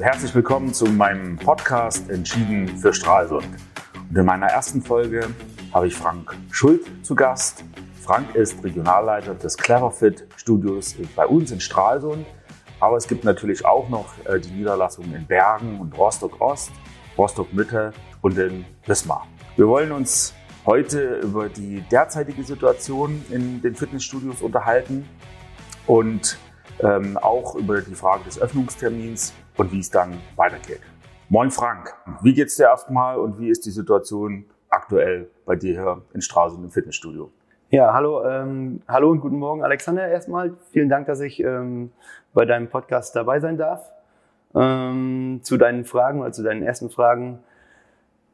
herzlich willkommen zu meinem Podcast Entschieden für Stralsund. Und in meiner ersten Folge habe ich Frank Schuld zu Gast. Frank ist Regionalleiter des Cleverfit Studios bei uns in Stralsund. Aber es gibt natürlich auch noch äh, die Niederlassungen in Bergen und Rostock Ost, Rostock Mitte und in Wismar. Wir wollen uns heute über die derzeitige Situation in den Fitnessstudios unterhalten und ähm, auch über die Frage des Öffnungstermins und wie es dann weitergeht. Moin Frank, wie geht's dir erstmal und wie ist die Situation aktuell bei dir hier in Stralsund im Fitnessstudio? Ja, hallo, ähm, hallo und guten Morgen, Alexander. Erstmal vielen Dank, dass ich ähm, bei deinem Podcast dabei sein darf. Ähm, zu deinen Fragen oder zu deinen ersten Fragen.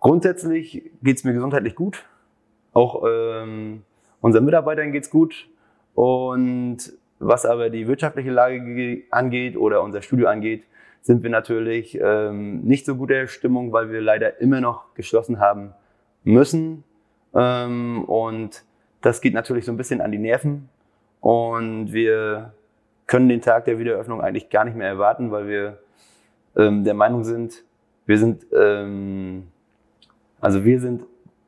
Grundsätzlich geht's mir gesundheitlich gut. Auch ähm, unseren Mitarbeitern geht's gut. Und was aber die wirtschaftliche Lage angeht oder unser Studio angeht, sind wir natürlich ähm, nicht so guter Stimmung, weil wir leider immer noch geschlossen haben müssen. Ähm, und das geht natürlich so ein bisschen an die Nerven. Und wir können den Tag der Wiedereröffnung eigentlich gar nicht mehr erwarten, weil wir ähm, der Meinung sind, wir sind, ähm, also wir sind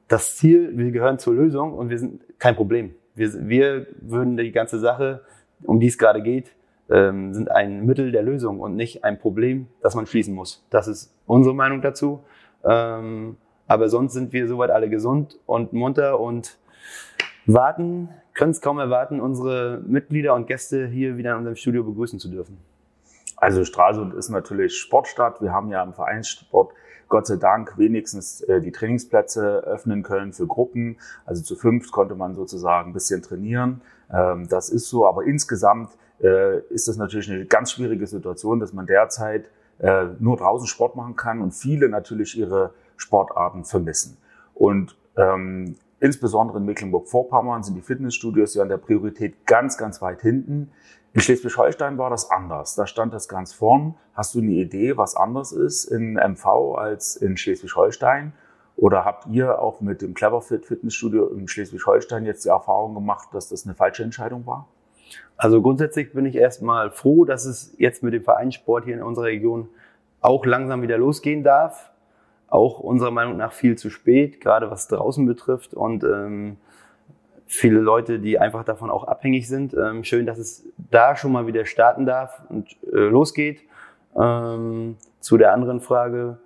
das Ziel, wir gehören zur Lösung und wir sind kein Problem. Wir, wir würden die ganze Sache um die es gerade geht, ähm, sind ein Mittel der Lösung und nicht ein Problem, das man schließen muss. Das ist unsere Meinung dazu. Ähm, aber sonst sind wir soweit alle gesund und munter und warten, können es kaum erwarten, unsere Mitglieder und Gäste hier wieder in unserem Studio begrüßen zu dürfen. Also Stralsund ist natürlich Sportstadt. Wir haben ja im Vereinssport Gott sei Dank wenigstens äh, die Trainingsplätze öffnen können für Gruppen. Also zu fünft konnte man sozusagen ein bisschen trainieren. Ähm, das ist so, aber insgesamt ist das natürlich eine ganz schwierige Situation, dass man derzeit äh, nur draußen Sport machen kann und viele natürlich ihre Sportarten vermissen. Und ähm, insbesondere in Mecklenburg-Vorpommern sind die Fitnessstudios ja an der Priorität ganz, ganz weit hinten. In Schleswig-Holstein war das anders. Da stand das ganz vorn. Hast du eine Idee, was anders ist in MV als in Schleswig-Holstein? Oder habt ihr auch mit dem Cleverfit Fitnessstudio in Schleswig-Holstein jetzt die Erfahrung gemacht, dass das eine falsche Entscheidung war? Also grundsätzlich bin ich erstmal froh, dass es jetzt mit dem Vereinssport hier in unserer Region auch langsam wieder losgehen darf. Auch unserer Meinung nach viel zu spät, gerade was draußen betrifft und ähm, viele Leute, die einfach davon auch abhängig sind. Ähm, schön, dass es da schon mal wieder starten darf und äh, losgeht. Ähm, zu der anderen Frage,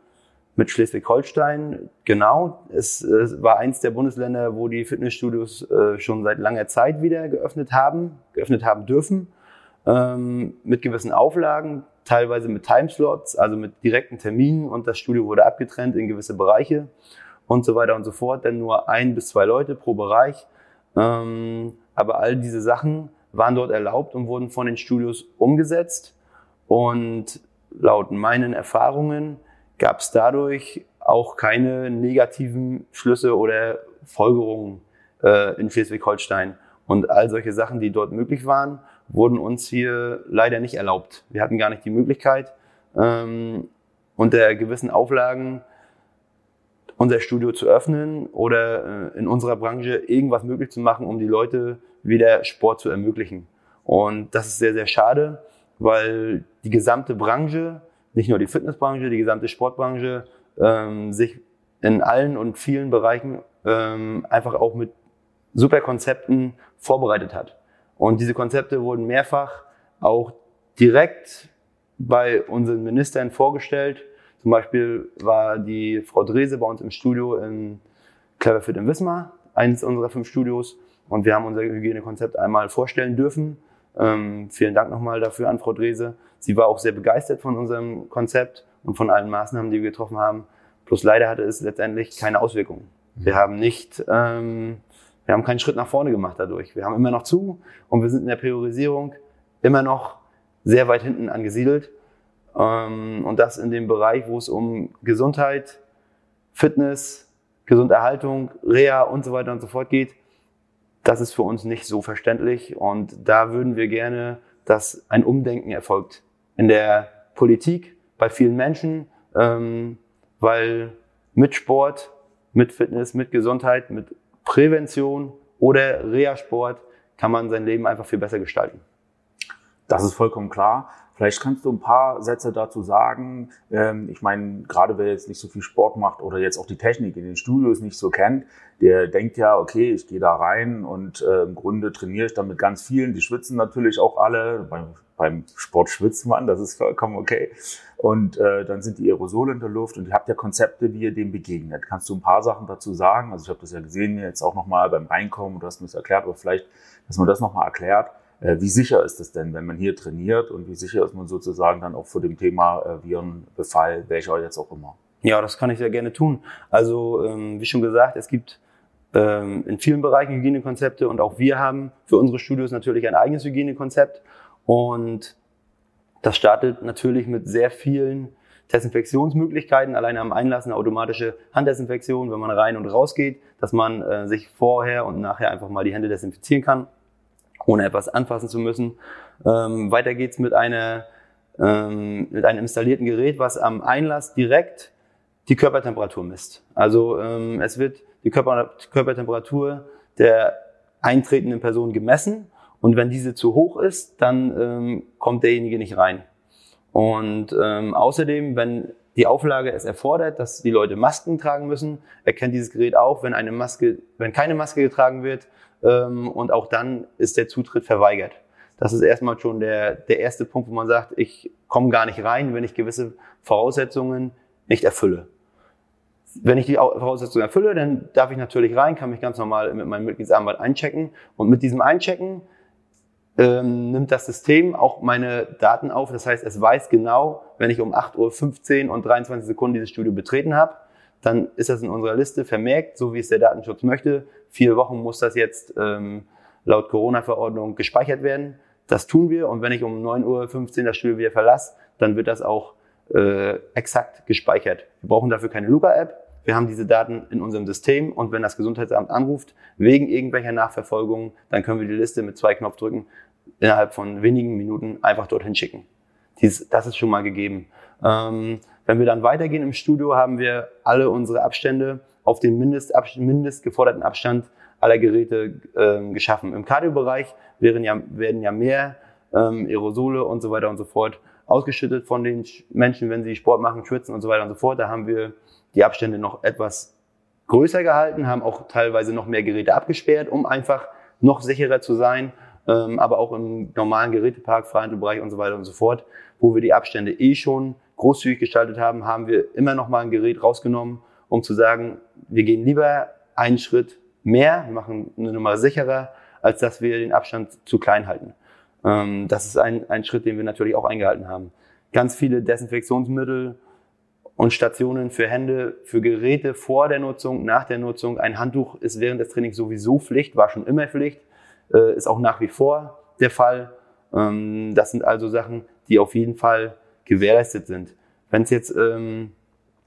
mit Schleswig-Holstein. Genau, es, es, war eins der Bundesländer, wo die Fitnessstudios äh, schon seit langer Zeit wieder geöffnet haben, geöffnet haben dürfen, ähm, mit gewissen Auflagen, teilweise mit Timeslots, also mit direkten Terminen und das Studio wurde abgetrennt in gewisse Bereiche und so weiter und so fort, denn nur ein bis zwei Leute pro Bereich. Ähm, aber all diese Sachen waren dort erlaubt und wurden von den Studios umgesetzt und laut meinen Erfahrungen gab es dadurch auch keine negativen Schlüsse oder Folgerungen äh, in Schleswig-Holstein. Und all solche Sachen, die dort möglich waren, wurden uns hier leider nicht erlaubt. Wir hatten gar nicht die Möglichkeit, ähm, unter gewissen Auflagen unser Studio zu öffnen oder äh, in unserer Branche irgendwas möglich zu machen, um die Leute wieder Sport zu ermöglichen. Und das ist sehr, sehr schade, weil die gesamte Branche nicht nur die Fitnessbranche, die gesamte Sportbranche ähm, sich in allen und vielen Bereichen ähm, einfach auch mit super Konzepten vorbereitet hat. Und diese Konzepte wurden mehrfach auch direkt bei unseren Ministern vorgestellt. Zum Beispiel war die Frau Drese bei uns im Studio in Cleverfit in Wismar, eines unserer fünf Studios. Und wir haben unser Hygienekonzept einmal vorstellen dürfen. Ähm, vielen Dank nochmal dafür an Frau Drese. Sie war auch sehr begeistert von unserem Konzept und von allen Maßnahmen, die wir getroffen haben. Plus leider hatte es letztendlich keine Auswirkungen. Wir haben nicht, ähm, wir haben keinen Schritt nach vorne gemacht dadurch. Wir haben immer noch zu und wir sind in der Priorisierung immer noch sehr weit hinten angesiedelt. Ähm, und das in dem Bereich, wo es um Gesundheit, Fitness, Gesunderhaltung, Reha und so weiter und so fort geht. Das ist für uns nicht so verständlich und da würden wir gerne, dass ein Umdenken erfolgt in der Politik, bei vielen Menschen, ähm, weil mit Sport, mit Fitness, mit Gesundheit, mit Prävention oder Reha-Sport kann man sein Leben einfach viel besser gestalten. Das ist vollkommen klar. Vielleicht kannst du ein paar Sätze dazu sagen. Ähm, ich meine, gerade wer jetzt nicht so viel Sport macht oder jetzt auch die Technik in den Studios nicht so kennt, der denkt ja, okay, ich gehe da rein und äh, im Grunde trainiere ich dann mit ganz vielen. Die schwitzen natürlich auch alle. Beim, beim Sport schwitzt man, das ist vollkommen okay. Und äh, dann sind die Aerosole in der Luft und ihr habt ja Konzepte, wie ihr dem begegnet. Kannst du ein paar Sachen dazu sagen? Also ich habe das ja gesehen jetzt auch nochmal beim Reinkommen, du hast mir das erklärt, aber vielleicht, dass man das nochmal erklärt. Äh, wie sicher ist es denn, wenn man hier trainiert und wie sicher ist man sozusagen dann auch vor dem Thema äh, Virenbefall, welcher jetzt auch immer? Ja, das kann ich sehr gerne tun. Also ähm, wie schon gesagt, es gibt ähm, in vielen Bereichen Hygienekonzepte und auch wir haben für unsere Studios natürlich ein eigenes Hygienekonzept und das startet natürlich mit sehr vielen Desinfektionsmöglichkeiten, alleine am Einlass eine automatische Handdesinfektion, wenn man rein und raus geht, dass man äh, sich vorher und nachher einfach mal die Hände desinfizieren kann, ohne etwas anfassen zu müssen. Ähm, weiter geht's mit einer ähm, mit einem installierten Gerät, was am Einlass direkt die Körpertemperatur misst. Also ähm, es wird die Körper, Körpertemperatur der eintretenden Person gemessen und wenn diese zu hoch ist, dann ähm, kommt derjenige nicht rein. Und ähm, außerdem, wenn die Auflage es erfordert, dass die Leute Masken tragen müssen, erkennt dieses Gerät auch, wenn eine Maske, wenn keine Maske getragen wird, ähm, und auch dann ist der Zutritt verweigert. Das ist erstmal schon der, der erste Punkt, wo man sagt, ich komme gar nicht rein, wenn ich gewisse Voraussetzungen nicht erfülle. Wenn ich die Voraussetzungen erfülle, dann darf ich natürlich rein, kann mich ganz normal mit meinem Mitgliedsarmband einchecken. Und mit diesem Einchecken ähm, nimmt das System auch meine Daten auf. Das heißt, es weiß genau, wenn ich um 8.15 Uhr und 23 Sekunden dieses Studio betreten habe, dann ist das in unserer Liste vermerkt, so wie es der Datenschutz möchte. Vier Wochen muss das jetzt ähm, laut Corona-Verordnung gespeichert werden. Das tun wir und wenn ich um 9.15 Uhr das Studio wieder verlasse, dann wird das auch äh, exakt gespeichert. Wir brauchen dafür keine Luca-App. Wir haben diese Daten in unserem System und wenn das Gesundheitsamt anruft, wegen irgendwelcher Nachverfolgung, dann können wir die Liste mit zwei Knopfdrücken innerhalb von wenigen Minuten einfach dorthin schicken. Dies, das ist schon mal gegeben. Ähm, wenn wir dann weitergehen im Studio, haben wir alle unsere Abstände auf den mindest, mindest geforderten Abstand aller Geräte ähm, geschaffen. Im Kardiobereich werden ja, werden ja mehr ähm, Aerosole und so weiter und so fort ausgeschüttet von den Menschen, wenn sie Sport machen, schwitzen und so weiter und so fort. Da haben wir die Abstände noch etwas größer gehalten, haben auch teilweise noch mehr Geräte abgesperrt, um einfach noch sicherer zu sein ähm, aber auch im normalen Gerätepark, Freihandelbereich und so weiter und so fort, wo wir die Abstände eh schon großzügig gestaltet haben, haben wir immer noch mal ein Gerät rausgenommen, um zu sagen, wir gehen lieber einen Schritt mehr, wir machen eine Nummer sicherer, als dass wir den Abstand zu klein halten. Ähm, das ist ein, ein Schritt, den wir natürlich auch eingehalten haben. Ganz viele Desinfektionsmittel und Stationen für Hände, für Geräte vor der Nutzung, nach der Nutzung. Ein Handtuch ist während des Trainings sowieso Pflicht, war schon immer Pflicht äh, ist auch nach wie vor der Fall. Ähm, das sind also Sachen, die auf jeden Fall gewährleistet sind. Wenn es jetzt ähm,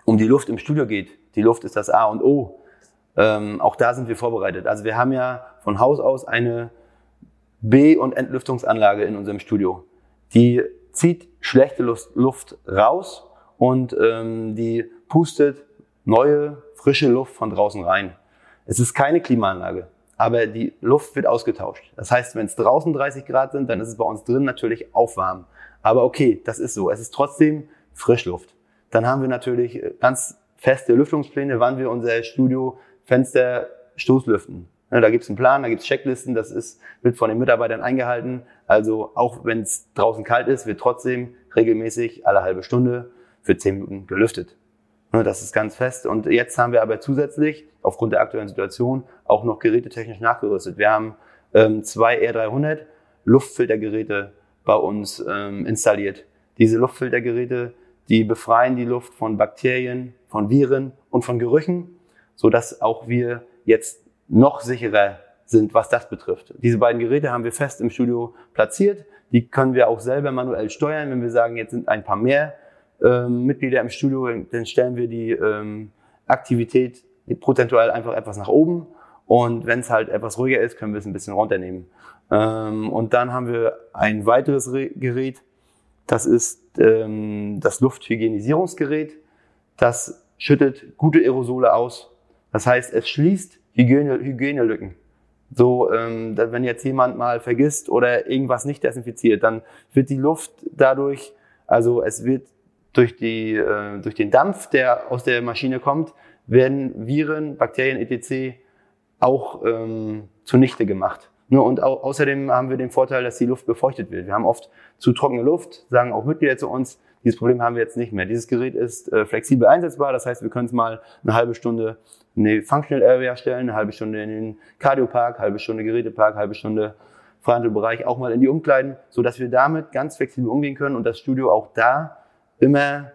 um die Luft im Studio geht, die Luft ist das A und O, ähm, auch da sind wir vorbereitet. Also wir haben ja von Haus aus eine B- und Entlüftungsanlage in unserem Studio. Die zieht schlechte Luft raus und ähm, die pustet neue, frische Luft von draußen rein. Es ist keine Klimaanlage aber die Luft wird ausgetauscht. Das heißt, wenn es draußen 30 Grad sind, dann ist es bei uns drin natürlich auch warm. Aber okay, das ist so. Es ist trotzdem Frischluft. Dann haben wir natürlich ganz feste Lüftungspläne, wann wir unser Studiofenster stoßlüften. Da gibt es einen Plan, da gibt es Checklisten, das ist, wird von den Mitarbeitern eingehalten. Also auch wenn es draußen kalt ist, wird trotzdem regelmäßig alle halbe Stunde für 10 Minuten gelüftet. Ne, das ist ganz fest. Und jetzt haben wir aber zusätzlich, aufgrund der aktuellen Situation, auch noch gerätetechnisch nachgerüstet. Wir haben ähm, zwei R300 Luftfiltergeräte bei uns ähm, installiert. Diese Luftfiltergeräte, die befreien die Luft von Bakterien, von Viren und von Gerüchen, so dass auch wir jetzt noch sicherer sind, was das betrifft. Diese beiden Geräte haben wir fest im Studio platziert. Die können wir auch selber manuell steuern, wenn wir sagen, jetzt sind ein paar mehr ähm, Mitglieder im Studio, dann stellen wir die ähm, Aktivität prozentual einfach etwas nach oben. Und wenn es halt etwas ruhiger ist, können wir es ein bisschen runternehmen. Ähm, und dann haben wir ein weiteres Re Gerät. Das ist ähm, das Lufthygienisierungsgerät. Das schüttet gute Aerosole aus. Das heißt, es schließt Hygiene, Hygienelücken. So, ähm, wenn jetzt jemand mal vergisst oder irgendwas nicht desinfiziert, dann wird die Luft dadurch, also es wird durch, die, äh, durch den Dampf, der aus der Maschine kommt, werden Viren, Bakterien etc. auch ähm, zunichte gemacht. Ne, und au außerdem haben wir den Vorteil, dass die Luft befeuchtet wird. Wir haben oft zu trockene Luft, sagen auch Mitglieder zu uns, dieses Problem haben wir jetzt nicht mehr. Dieses Gerät ist äh, flexibel einsetzbar, das heißt, wir können es mal eine halbe Stunde in die Functional Area stellen, eine halbe Stunde in den Cardiopark, halbe Stunde Gerätepark, halbe Stunde Freihandelbereich, auch mal in die Umkleiden, so dass wir damit ganz flexibel umgehen können und das Studio auch da immer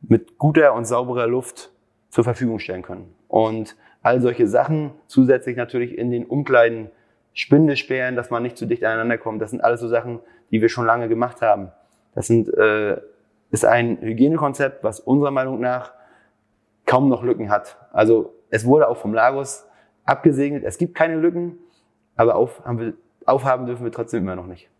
mit guter und sauberer Luft zur Verfügung stellen können. Und all solche Sachen, zusätzlich natürlich in den Umkleiden Spinde sperren, dass man nicht zu dicht aneinander kommt, das sind alles so Sachen, die wir schon lange gemacht haben. Das sind, äh, ist ein Hygienekonzept, was unserer Meinung nach kaum noch Lücken hat. Also es wurde auch vom Lagos abgesegnet, es gibt keine Lücken, aber auf, haben wir, aufhaben dürfen wir trotzdem immer noch nicht.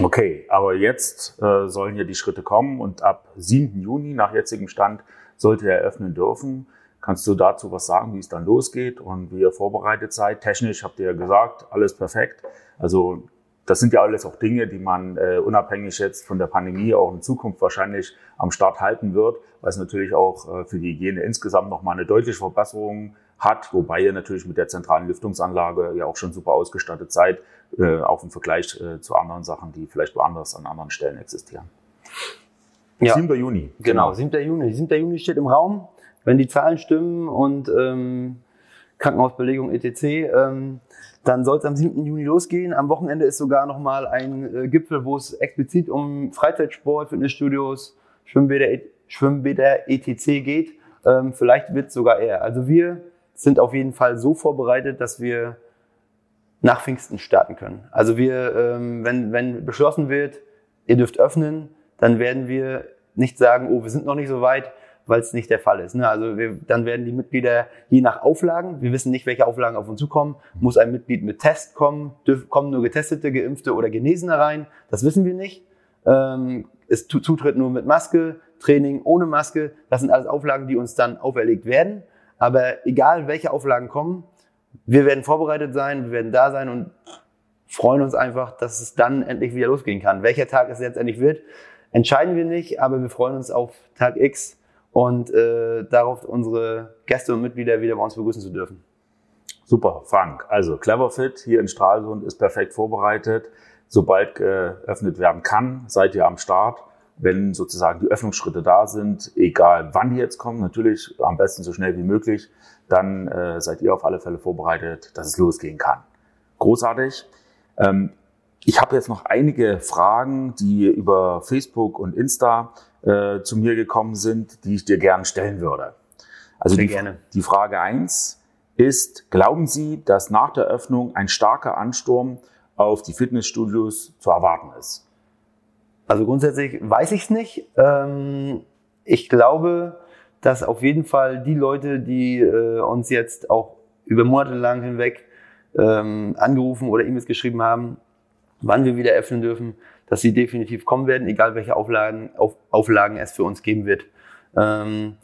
Okay, aber jetzt äh, sollen ja die Schritte kommen und ab 7. Juni nach jetzigem Stand sollte er öffnen dürfen. Kannst du dazu was sagen, wie es dann losgeht und wie ihr vorbereitet seid? Technisch habt ihr ja gesagt, alles perfekt. Also das sind ja alles auch Dinge, die man äh, unabhängig jetzt von der Pandemie auch in Zukunft wahrscheinlich am Start halten wird, weil es natürlich auch äh, für die Hygiene insgesamt nochmal eine deutliche Verbesserung hat, wobei ihr natürlich mit der zentralen Lüftungsanlage ja auch schon super ausgestattet seid, äh, auch im Vergleich äh, zu anderen Sachen, die vielleicht woanders an anderen Stellen existieren. Ja. 7. Juni. Genau, 7. Juni. 7. Juni steht im Raum. Wenn die Zahlen stimmen und ähm, Krankenhausbelegung etc., ähm, dann soll es am 7. Juni losgehen. Am Wochenende ist sogar nochmal ein äh, Gipfel, wo es explizit um Freizeitsport, Fitnessstudios, Schwimmbäder, Schwimmbäder etc. geht. Ähm, vielleicht wird es sogar eher. Also wir sind auf jeden Fall so vorbereitet, dass wir nach Pfingsten starten können. Also wir, ähm, wenn, wenn beschlossen wird, ihr dürft öffnen, dann werden wir nicht sagen, oh, wir sind noch nicht so weit, weil es nicht der Fall ist. Ne? Also wir, dann werden die Mitglieder je nach Auflagen, wir wissen nicht, welche Auflagen auf uns zukommen, muss ein Mitglied mit Test kommen, dürf, kommen nur Getestete, Geimpfte oder Genesene rein, das wissen wir nicht. Ähm, es Zutritt nur mit Maske, Training ohne Maske, das sind alles Auflagen, die uns dann auferlegt werden. Aber egal, welche Auflagen kommen, wir werden vorbereitet sein, wir werden da sein und freuen uns einfach, dass es dann endlich wieder losgehen kann. Welcher Tag es jetzt endlich wird, entscheiden wir nicht, aber wir freuen uns auf Tag X und äh, darauf unsere Gäste und Mitglieder wieder bei uns begrüßen zu dürfen. Super, Frank. Also Cleverfit hier in Stralsund ist perfekt vorbereitet. Sobald geöffnet werden kann, seid ihr am Start. Wenn sozusagen die Öffnungsschritte da sind, egal wann die jetzt kommen, natürlich am besten so schnell wie möglich, dann äh, seid ihr auf alle Fälle vorbereitet, dass es losgehen kann. Großartig. Ähm, ich habe jetzt noch einige Fragen, die über Facebook und Insta äh, zu mir gekommen sind, die ich dir gerne stellen würde. Also die, die Frage eins ist, glauben Sie, dass nach der Öffnung ein starker Ansturm auf die Fitnessstudios zu erwarten ist? Also grundsätzlich weiß ich es nicht. Ähm, ich glaube, dass auf jeden Fall die Leute, die äh, uns jetzt auch über Monate lang hinweg ähm, angerufen oder E-Mails geschrieben haben, wann wir wieder öffnen dürfen, dass sie definitiv kommen werden, egal welche Auflagen, auf, Auflagen es für uns geben wird. Ähm,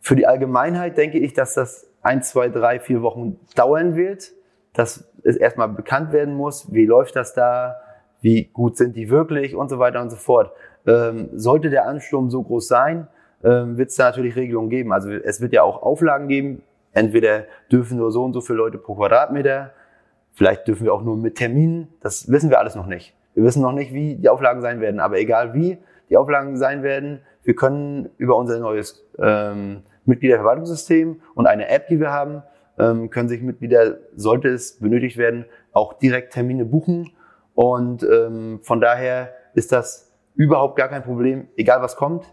für die Allgemeinheit denke ich, dass das ein, zwei, drei, vier Wochen dauern wird, dass es erstmal bekannt werden muss, wie läuft das da, wie gut sind die wirklich und so weiter und so fort. Ähm, sollte der Ansturm so groß sein, ähm, wird es da natürlich Regelungen geben. Also es wird ja auch Auflagen geben. Entweder dürfen nur so und so viele Leute pro Quadratmeter, vielleicht dürfen wir auch nur mit Terminen. Das wissen wir alles noch nicht. Wir wissen noch nicht, wie die Auflagen sein werden. Aber egal wie die Auflagen sein werden, wir können über unser neues ähm, Mitgliederverwaltungssystem und eine App, die wir haben, ähm, können sich Mitglieder, sollte es benötigt werden, auch direkt Termine buchen. Und ähm, von daher ist das überhaupt gar kein Problem, egal was kommt.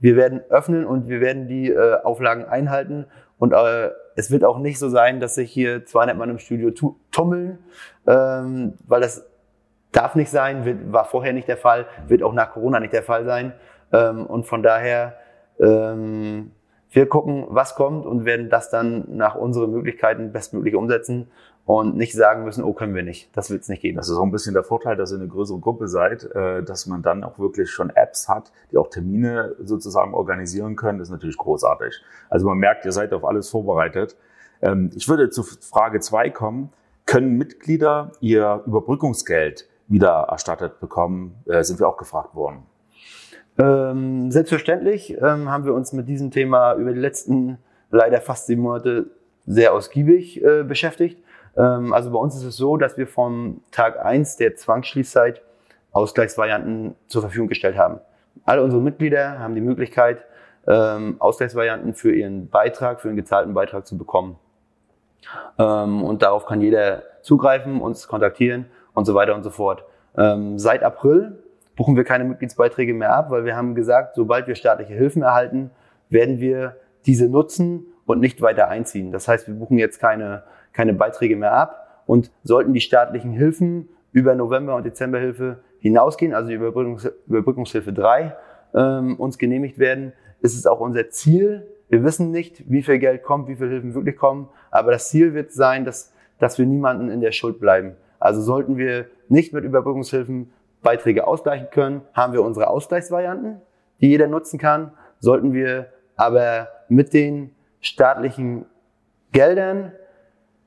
Wir werden öffnen und wir werden die äh, Auflagen einhalten. Und äh, es wird auch nicht so sein, dass sich hier 200 Mann im Studio tummeln, ähm, weil das darf nicht sein, wird, war vorher nicht der Fall, wird auch nach Corona nicht der Fall sein. Ähm, und von daher, ähm, wir gucken, was kommt und werden das dann nach unseren Möglichkeiten bestmöglich umsetzen und nicht sagen müssen, oh, können wir nicht. Das wird es nicht geben. Das ist auch ein bisschen der Vorteil, dass ihr eine größere Gruppe seid, äh, dass man dann auch wirklich schon Apps hat, die auch Termine sozusagen organisieren können. Das ist natürlich großartig. Also man merkt, ihr seid auf alles vorbereitet. Ähm, ich würde zu Frage zwei kommen. können Mitglieder ihr Überbrückungsgeld wieder erstattet bekommen? Äh, sind wir auch gefragt worden. Ähm, selbstverständlich ähm, haben wir uns mit diesem Thema über die letzten leider fast sieben Monate sehr ausgiebig äh, beschäftigt. Ähm, also bei uns ist es so, dass wir vom Tag eins der Zwangsschließzeit Ausgleichsvarianten zur Verfügung gestellt haben. Alle unsere Mitglieder haben die Möglichkeit, ähm, Ausgleichsvarianten für ihren Beitrag, für den gezahlten Beitrag zu bekommen. Ähm, und darauf kann jeder zugreifen, uns kontaktieren und so weiter und so fort. Ähm, seit April buchen wir keine Mitgliedsbeiträge mehr ab, weil wir haben gesagt, sobald wir staatliche Hilfen erhalten, werden wir diese nutzen und nicht weiter einziehen. Das heißt, wir buchen jetzt keine, keine Beiträge mehr ab und sollten die staatlichen Hilfen über November- und Dezemberhilfe hinausgehen, also die Überbrückungs Überbrückungshilfe 3 ähm, uns genehmigt werden, ist es auch unser Ziel. Wir wissen nicht, wie viel Geld kommt, wie viel Hilfen wirklich kommen, aber das Ziel wird sein, dass, dass wir niemanden in der Schuld bleiben. Also sollten wir nicht mit Überbrückungshilfen Beiträge ausgleichen können, haben wir unsere Ausgleichsvarianten, die jeder nutzen kann. Sollten wir aber mit den staatlichen Geldern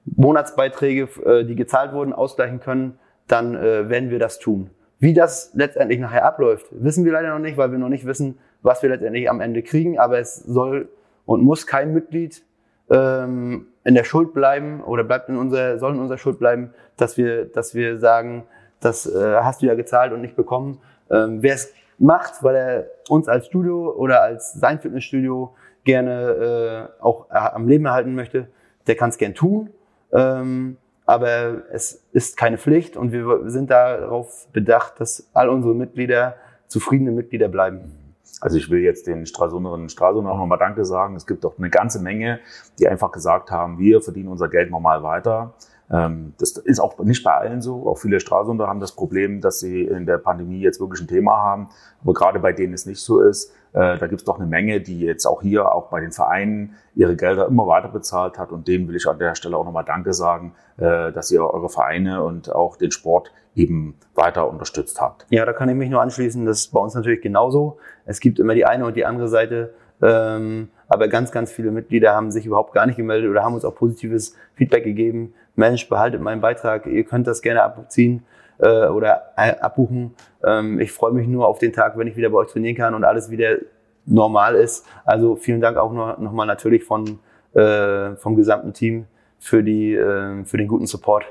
Monatsbeiträge, äh, die gezahlt wurden, ausgleichen können, dann äh, werden wir das tun. Wie das letztendlich nachher abläuft, wissen wir leider noch nicht, weil wir noch nicht wissen, was wir letztendlich am Ende kriegen. Aber es soll und muss kein Mitglied ähm, in der Schuld bleiben oder bleibt in unserer, soll in unserer Schuld bleiben, dass wir, dass wir sagen, das äh, hast du ja gezahlt und nicht bekommen. Ähm, Wer es macht, weil er uns als Studio oder als sein Fitnessstudio gerne äh, auch äh, am Leben erhalten möchte, der kann es gern tun. Ähm, aber es ist keine Pflicht und wir sind darauf bedacht, dass all unsere Mitglieder zufriedene Mitglieder bleiben. Also ich will jetzt den Stralsunderinnen und Stralsundern auch nochmal Danke sagen. Es gibt doch eine ganze Menge, die einfach gesagt haben, wir verdienen unser Geld normal weiter. Ähm, das ist auch nicht bei allen so. Auch viele Stralsunder haben das Problem, dass sie in der Pandemie jetzt wirklich ein Thema haben. Aber gerade bei denen es nicht so ist, äh, da gibt es doch eine Menge, die jetzt auch hier, auch bei den Vereinen, ihre Gelder immer weiter bezahlt hat. Und denen will ich an der Stelle auch nochmal Danke sagen, äh, dass ihr eure Vereine und auch den Sport eben weiter unterstützt habt. Ja, da kann ich mich nur anschließen. Das ist bei uns natürlich genauso. Es gibt immer die eine und die andere Seite. Ähm, aber ganz, ganz viele Mitglieder haben sich überhaupt gar nicht gemeldet oder haben uns auch positives Feedback gegeben. Mensch, behaltet meinen Beitrag, ihr könnt das gerne abziehen äh, oder äh, abbuchen. Ähm, ich freue mich nur auf den Tag, wenn ich wieder bei euch trainieren kann und alles wieder normal ist. Also vielen Dank auch noch, noch mal natürlich von, äh, vom gesamten Team für, die, äh, für den guten Support.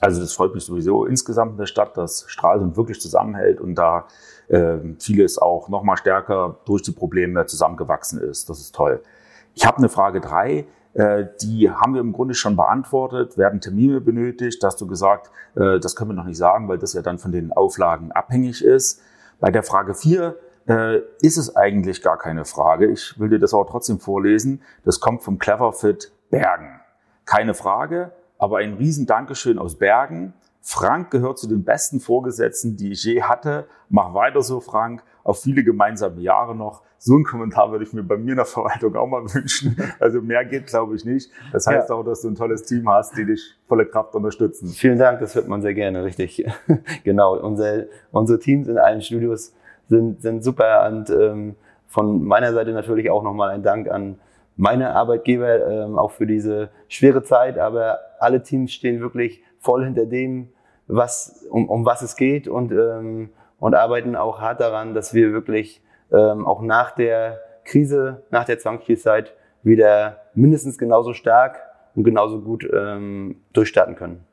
Also das freut mich sowieso insgesamt in der Stadt, dass Stralsund wirklich zusammenhält und da äh, vieles auch noch mal stärker durch die Probleme zusammengewachsen ist. Das ist toll. Ich habe eine Frage drei. Äh, die haben wir im Grunde schon beantwortet. Werden Termine benötigt? Hast du gesagt, äh, das können wir noch nicht sagen, weil das ja dann von den Auflagen abhängig ist. Bei der Frage vier äh, ist es eigentlich gar keine Frage. Ich will dir das aber trotzdem vorlesen. Das kommt vom Cleverfit Bergen. Keine Frage, aber ein riesen Dankeschön aus Bergen. Frank gehört zu den besten Vorgesetzten, die ich je hatte. Mach weiter so, Frank. Auf viele gemeinsame Jahre noch. So einen Kommentar würde ich mir bei mir in der Verwaltung auch mal wünschen. Also mehr geht, glaube ich, nicht. Das heißt ja. auch, dass du ein tolles Team hast, die dich volle Kraft unterstützen. Vielen Dank, das hört man sehr gerne, richtig. genau, unsere, unsere Teams in allen Studios sind, sind super und ähm, von meiner Seite natürlich auch nochmal ein Dank an meine Arbeitgeber, ähm, auch für diese schwere Zeit, aber alle Teams stehen wirklich voll hinter dem, was, um, um was es geht und, ähm, und arbeiten auch hart daran, dass wir wirklich ähm, auch nach der Krise, nach der Zwangsspielzeit wieder mindestens genauso stark und genauso gut ähm, durchstarten können.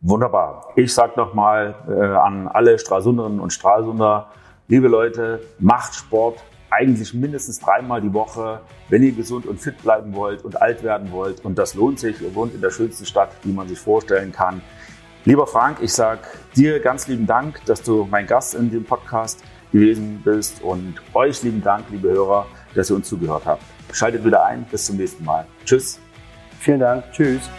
Wunderbar. Ich sage nochmal äh, an alle Stralsunderinnen und Stralsunder, liebe Leute, macht Sport eigentlich mindestens dreimal die Woche, wenn ihr gesund und fit bleiben wollt und alt werden wollt. Und das lohnt sich. Ihr wohnt in der schönsten Stadt, die man sich vorstellen kann. Lieber Frank, ich sage dir ganz lieben Dank, dass du mein Gast in dem Podcast gewesen bist und euch lieben Dank, liebe Hörer, dass ihr uns zugehört habt. Schaltet wieder ein. Bis zum nächsten Mal. Tschüss. Vielen Dank. Tschüss.